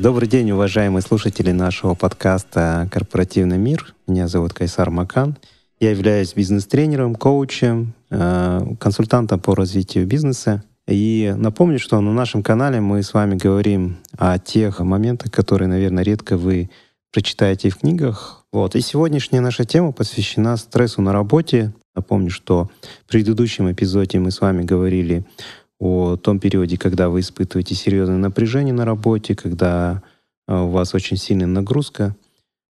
Добрый день, уважаемые слушатели нашего подкаста «Корпоративный мир». Меня зовут Кайсар Макан. Я являюсь бизнес-тренером, коучем, э, консультантом по развитию бизнеса. И напомню, что на нашем канале мы с вами говорим о тех моментах, которые, наверное, редко вы прочитаете в книгах. Вот. И сегодняшняя наша тема посвящена стрессу на работе. Напомню, что в предыдущем эпизоде мы с вами говорили о том периоде, когда вы испытываете серьезное напряжение на работе, когда а, у вас очень сильная нагрузка.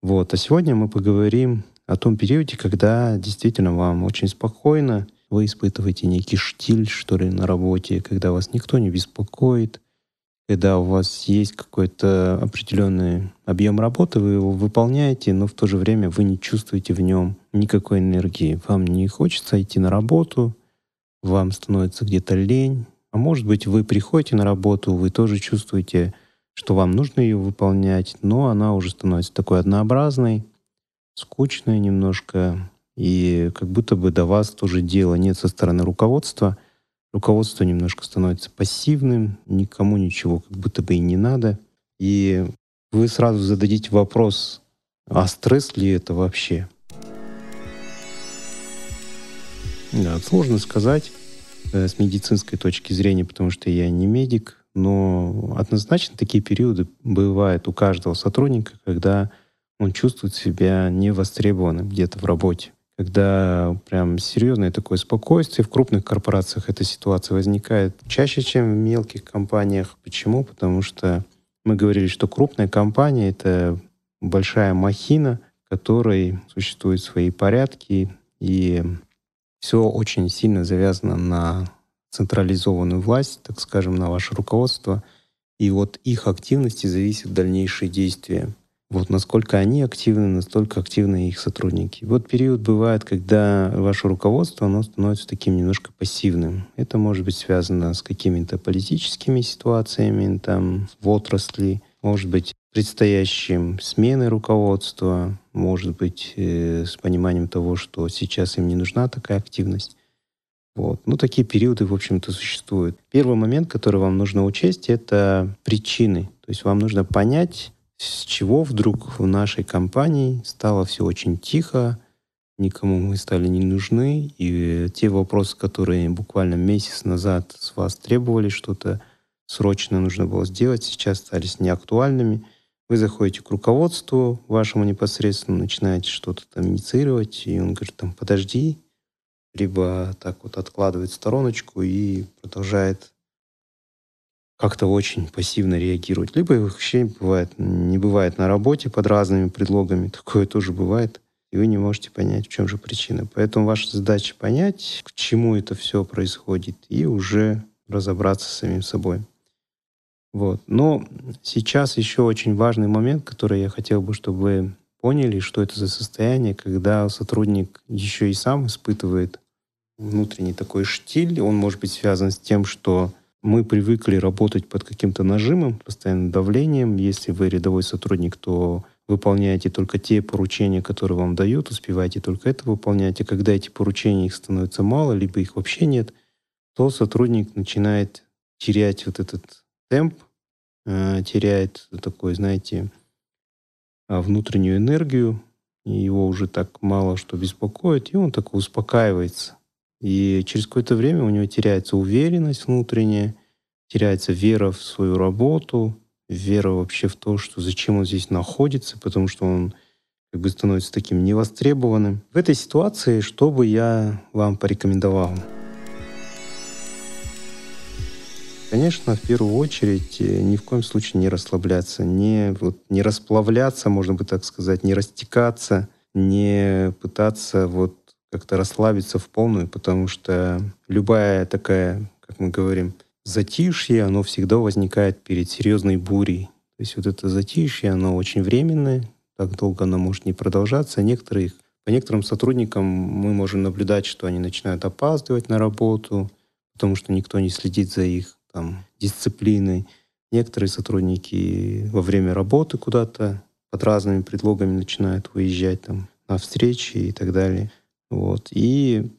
Вот. А сегодня мы поговорим о том периоде, когда действительно вам очень спокойно, вы испытываете некий штиль, что ли, на работе, когда вас никто не беспокоит, когда у вас есть какой-то определенный объем работы, вы его выполняете, но в то же время вы не чувствуете в нем никакой энергии. Вам не хочется идти на работу, вам становится где-то лень, а может быть, вы приходите на работу, вы тоже чувствуете, что вам нужно ее выполнять, но она уже становится такой однообразной, скучной немножко, и как будто бы до вас тоже дела нет со стороны руководства. Руководство немножко становится пассивным, никому ничего как будто бы и не надо. И вы сразу зададите вопрос, а стресс ли это вообще? Да, сложно сказать. Э, с медицинской точки зрения, потому что я не медик, но однозначно такие периоды бывают у каждого сотрудника, когда он чувствует себя невостребованным где-то в работе. Когда прям серьезное такое спокойствие в крупных корпорациях эта ситуация возникает чаще, чем в мелких компаниях. Почему? Потому что мы говорили, что крупная компания — это большая махина, в которой существуют свои порядки, и все очень сильно завязано на централизованную власть, так скажем, на ваше руководство. И от их активности зависят дальнейшие действия. Вот насколько они активны, настолько активны их сотрудники. Вот период бывает, когда ваше руководство оно становится таким немножко пассивным. Это может быть связано с какими-то политическими ситуациями там, в отрасли, может быть, предстоящим сменой руководства, может быть, э, с пониманием того, что сейчас им не нужна такая активность. Вот. Ну, такие периоды, в общем-то, существуют. Первый момент, который вам нужно учесть, это причины. То есть вам нужно понять, с чего вдруг в нашей компании стало все очень тихо, никому мы стали не нужны, и те вопросы, которые буквально месяц назад с вас требовали что-то, срочно нужно было сделать, сейчас остались неактуальными. Вы заходите к руководству вашему непосредственно, начинаете что-то там инициировать, и он говорит, там, подожди, либо так вот откладывает стороночку и продолжает как-то очень пассивно реагировать. Либо вообще бывает, не бывает на работе под разными предлогами. Такое тоже бывает. И вы не можете понять, в чем же причина. Поэтому ваша задача понять, к чему это все происходит, и уже разобраться с самим собой. Вот. Но сейчас еще очень важный момент, который я хотел бы, чтобы вы поняли, что это за состояние, когда сотрудник еще и сам испытывает внутренний такой штиль. Он может быть связан с тем, что мы привыкли работать под каким-то нажимом, постоянным давлением. Если вы рядовой сотрудник, то выполняете только те поручения, которые вам дают, успеваете только это выполнять. И когда эти поручения их становится мало, либо их вообще нет, то сотрудник начинает терять вот этот темп, э, теряет такой, знаете, а, внутреннюю энергию, и его уже так мало что беспокоит, и он так успокаивается. И через какое-то время у него теряется уверенность внутренняя, теряется вера в свою работу, вера вообще в то, что зачем он здесь находится, потому что он как бы становится таким невостребованным. В этой ситуации что бы я вам порекомендовал? Конечно, в первую очередь э, ни в коем случае не расслабляться, не, вот, не расплавляться, можно бы так сказать, не растекаться, не пытаться вот как-то расслабиться в полную, потому что любая такая, как мы говорим, затишье, оно всегда возникает перед серьезной бурей. То есть вот это затишье, оно очень временное, так долго оно может не продолжаться. Некоторые, по некоторым сотрудникам мы можем наблюдать, что они начинают опаздывать на работу, потому что никто не следит за их там, дисциплиной. Некоторые сотрудники во время работы куда-то под разными предлогами начинают уезжать там, на встречи и так далее. Вот. И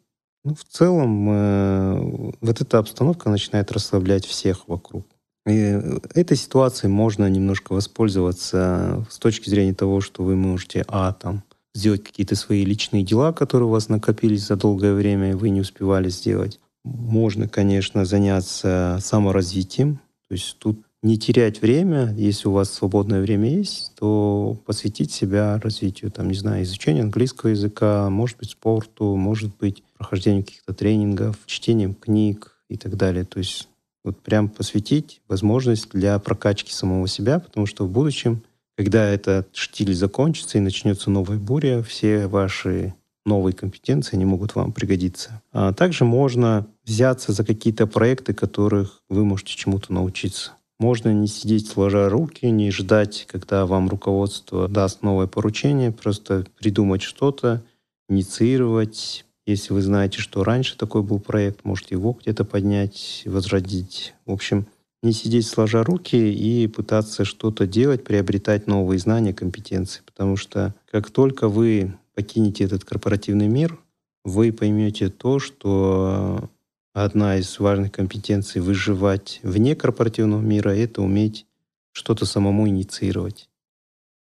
ну, в целом э, вот эта обстановка начинает расслаблять всех вокруг. И этой ситуацией можно немножко воспользоваться с точки зрения того, что вы можете, а, там, сделать какие-то свои личные дела, которые у вас накопились за долгое время, и вы не успевали сделать. Можно, конечно, заняться саморазвитием. То есть тут не терять время, если у вас свободное время есть, то посвятить себя развитию, там, не знаю, изучению английского языка, может быть, спорту, может быть, прохождению каких-то тренингов, чтением книг и так далее. То есть вот прям посвятить возможность для прокачки самого себя, потому что в будущем, когда этот штиль закончится и начнется новая буря, все ваши новые компетенции, они могут вам пригодиться. А также можно взяться за какие-то проекты, которых вы можете чему-то научиться. Можно не сидеть сложа руки, не ждать, когда вам руководство даст новое поручение, просто придумать что-то, инициировать, если вы знаете, что раньше такой был проект, можете его где-то поднять, возродить. В общем, не сидеть сложа руки и пытаться что-то делать, приобретать новые знания, компетенции. Потому что как только вы покинете этот корпоративный мир, вы поймете то, что одна из важных компетенций выживать вне корпоративного мира — это уметь что-то самому инициировать.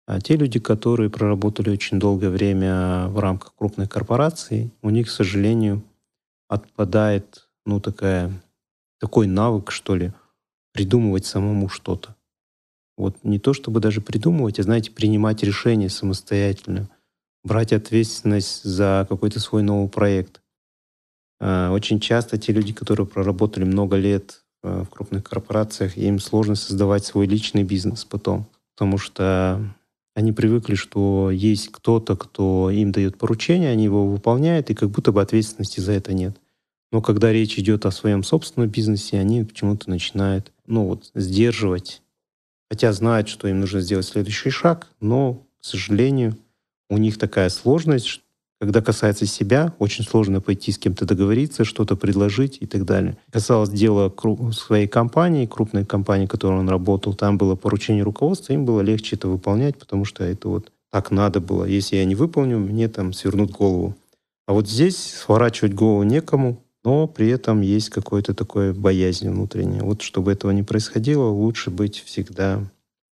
А те люди, которые проработали очень долгое время в рамках крупной корпорации, у них, к сожалению, отпадает ну, такая, такой навык, что ли, придумывать самому что-то. Вот не то чтобы даже придумывать, а, знаете, принимать решения самостоятельно, брать ответственность за какой-то свой новый проект. А, очень часто те люди, которые проработали много лет а, в крупных корпорациях, им сложно создавать свой личный бизнес потом, потому что они привыкли, что есть кто-то, кто им дает поручение, они его выполняют, и как будто бы ответственности за это нет. Но когда речь идет о своем собственном бизнесе, они почему-то начинают, ну вот, сдерживать. Хотя знают, что им нужно сделать следующий шаг, но, к сожалению, у них такая сложность, когда касается себя, очень сложно пойти с кем-то договориться, что-то предложить и так далее. Касалось дела своей компании, крупной компании, в которой он работал, там было поручение руководства, им было легче это выполнять, потому что это вот так надо было. Если я не выполню, мне там свернут голову. А вот здесь сворачивать голову некому, но при этом есть какое-то такое боязнь внутренняя. Вот чтобы этого не происходило, лучше быть всегда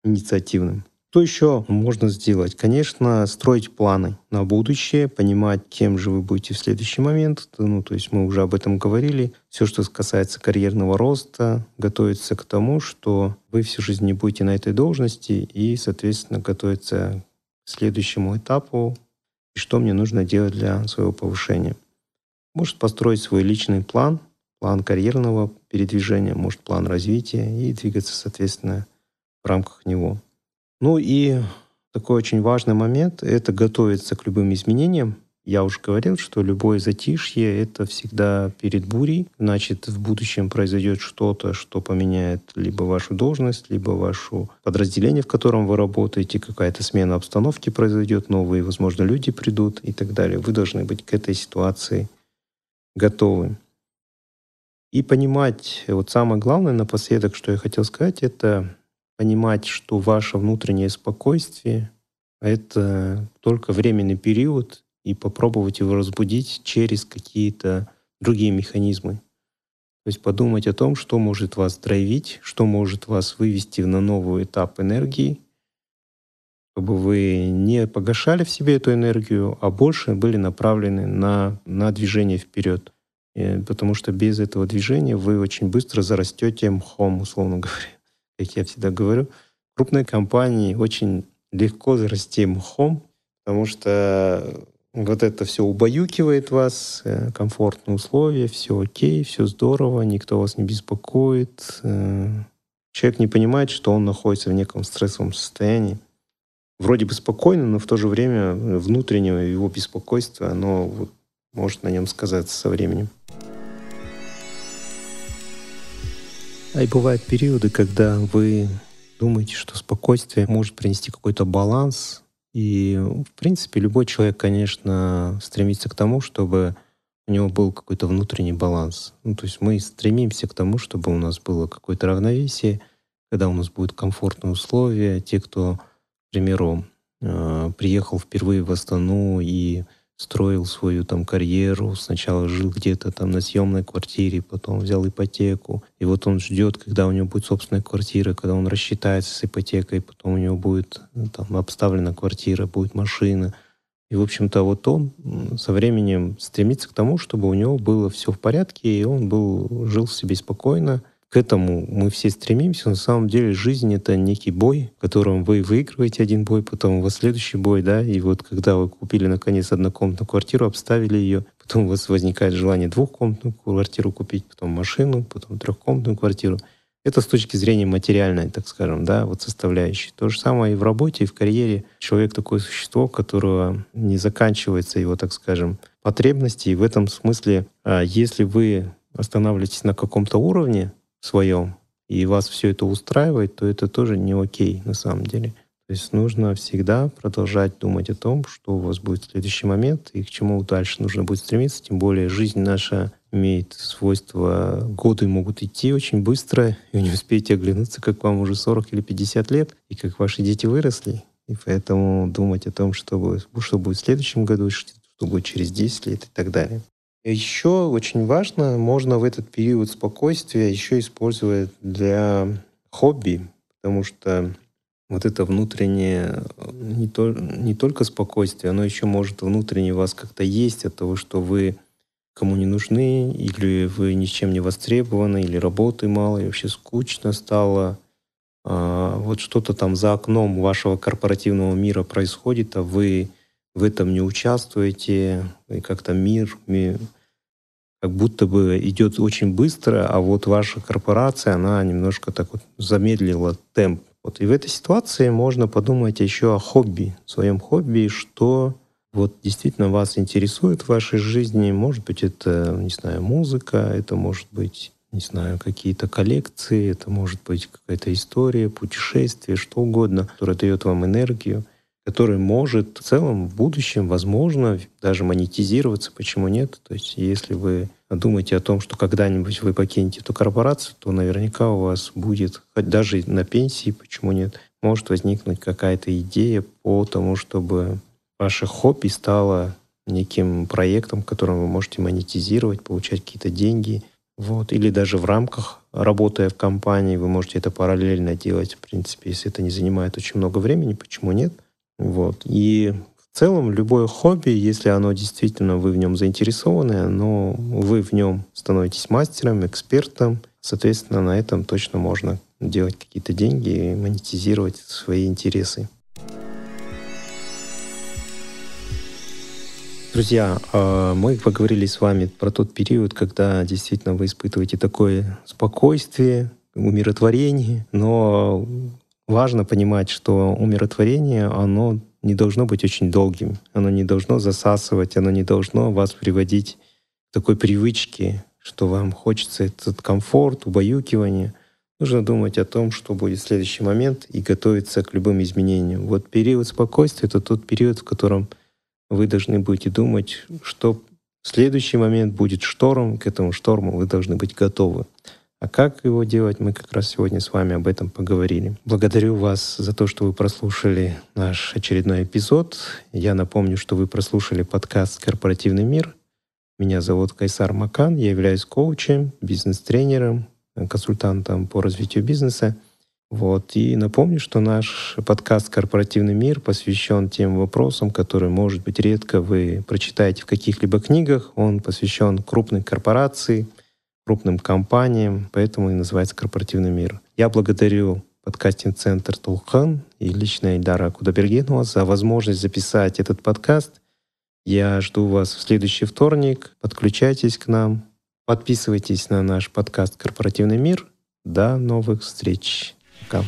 инициативным. Что еще можно сделать? Конечно, строить планы на будущее, понимать, кем же вы будете в следующий момент. Ну, то есть мы уже об этом говорили. Все, что касается карьерного роста, готовиться к тому, что вы всю жизнь не будете на этой должности и, соответственно, готовиться к следующему этапу и что мне нужно делать для своего повышения. Может построить свой личный план, план карьерного передвижения, может план развития и двигаться, соответственно, в рамках него. Ну и такой очень важный момент — это готовиться к любым изменениям. Я уже говорил, что любое затишье — это всегда перед бурей. Значит, в будущем произойдет что-то, что поменяет либо вашу должность, либо ваше подразделение, в котором вы работаете, какая-то смена обстановки произойдет, новые, возможно, люди придут и так далее. Вы должны быть к этой ситуации готовы. И понимать, вот самое главное напоследок, что я хотел сказать, это понимать, что ваше внутреннее спокойствие — это только временный период, и попробовать его разбудить через какие-то другие механизмы. То есть подумать о том, что может вас драйвить, что может вас вывести на новый этап энергии, чтобы вы не погашали в себе эту энергию, а больше были направлены на, на движение вперед. И, потому что без этого движения вы очень быстро зарастете мхом, условно говоря как я всегда говорю, крупные компании очень легко зарасти мхом, потому что вот это все убаюкивает вас, э, комфортные условия, все окей, все здорово, никто вас не беспокоит. Э, человек не понимает, что он находится в неком стрессовом состоянии. Вроде бы спокойно, но в то же время внутреннее его беспокойство, оно вот может на нем сказаться со временем. А и бывают периоды, когда вы думаете, что спокойствие может принести какой-то баланс. И, в принципе, любой человек, конечно, стремится к тому, чтобы у него был какой-то внутренний баланс. Ну, то есть мы стремимся к тому, чтобы у нас было какое-то равновесие, когда у нас будут комфортные условия. Те, кто, к примеру, э, приехал впервые в Астану и строил свою там карьеру, сначала жил где-то там на съемной квартире, потом взял ипотеку, и вот он ждет, когда у него будет собственная квартира, когда он рассчитается с ипотекой, потом у него будет ну, там обставлена квартира, будет машина. И, в общем-то, вот он со временем стремится к тому, чтобы у него было все в порядке, и он был, жил себе спокойно, к этому мы все стремимся. На самом деле жизнь — это некий бой, в котором вы выигрываете один бой, потом у вас следующий бой, да, и вот когда вы купили, наконец, однокомнатную квартиру, обставили ее, потом у вас возникает желание двухкомнатную квартиру купить, потом машину, потом трехкомнатную квартиру. Это с точки зрения материальной, так скажем, да, вот составляющей. То же самое и в работе, и в карьере. Человек такое существо, которого не заканчивается его, так скажем, потребности. И в этом смысле, а, если вы останавливаетесь на каком-то уровне, своем, и вас все это устраивает, то это тоже не окей на самом деле. То есть нужно всегда продолжать думать о том, что у вас будет в следующий момент и к чему дальше нужно будет стремиться. Тем более жизнь наша имеет свойство, годы могут идти очень быстро, и не успеете оглянуться, как вам уже 40 или 50 лет, и как ваши дети выросли. И поэтому думать о том, что будет, что будет в следующем году, что будет через 10 лет и так далее. Еще очень важно, можно в этот период спокойствия еще использовать для хобби, потому что вот это внутреннее, не, то, не только спокойствие, оно еще может внутренне вас как-то есть от того, что вы кому не нужны, или вы ни с чем не востребованы, или работы мало, и вообще скучно стало. А, вот что-то там за окном вашего корпоративного мира происходит, а вы в этом не участвуете, и как-то мир, мир как будто бы идет очень быстро, а вот ваша корпорация, она немножко так вот замедлила темп. Вот и в этой ситуации можно подумать еще о хобби, своем хобби, что вот действительно вас интересует в вашей жизни. Может быть, это, не знаю, музыка, это может быть, не знаю, какие-то коллекции, это может быть какая-то история, путешествие, что угодно, которое дает вам энергию который может в целом в будущем, возможно, даже монетизироваться, почему нет. То есть если вы думаете о том, что когда-нибудь вы покинете эту корпорацию, то наверняка у вас будет, хоть даже на пенсии, почему нет, может возникнуть какая-то идея по тому, чтобы ваше хобби стало неким проектом, которым вы можете монетизировать, получать какие-то деньги. Вот. Или даже в рамках, работая в компании, вы можете это параллельно делать. В принципе, если это не занимает очень много времени, почему нет? Вот. И в целом любое хобби, если оно действительно вы в нем заинтересованы, но вы в нем становитесь мастером, экспертом, соответственно, на этом точно можно делать какие-то деньги и монетизировать свои интересы. Друзья, а, мы поговорили с вами про тот период, когда действительно вы испытываете такое спокойствие, умиротворение, но важно понимать, что умиротворение, оно не должно быть очень долгим, оно не должно засасывать, оно не должно вас приводить к такой привычке, что вам хочется этот комфорт, убаюкивание. Нужно думать о том, что будет в следующий момент и готовиться к любым изменениям. Вот период спокойствия — это тот период, в котором вы должны будете думать, что в следующий момент будет шторм, к этому шторму вы должны быть готовы. А как его делать, мы как раз сегодня с вами об этом поговорили. Благодарю вас за то, что вы прослушали наш очередной эпизод. Я напомню, что вы прослушали подкаст «Корпоративный мир». Меня зовут Кайсар Макан, я являюсь коучем, бизнес-тренером, консультантом по развитию бизнеса. Вот. И напомню, что наш подкаст «Корпоративный мир» посвящен тем вопросам, которые, может быть, редко вы прочитаете в каких-либо книгах. Он посвящен крупной корпорации, крупным компаниям, поэтому и называется корпоративный мир. Я благодарю подкастинг-центр Тулхан и лично Ильдара Кудабергенова за возможность записать этот подкаст. Я жду вас в следующий вторник. Подключайтесь к нам. Подписывайтесь на наш подкаст «Корпоративный мир». До новых встреч. Пока.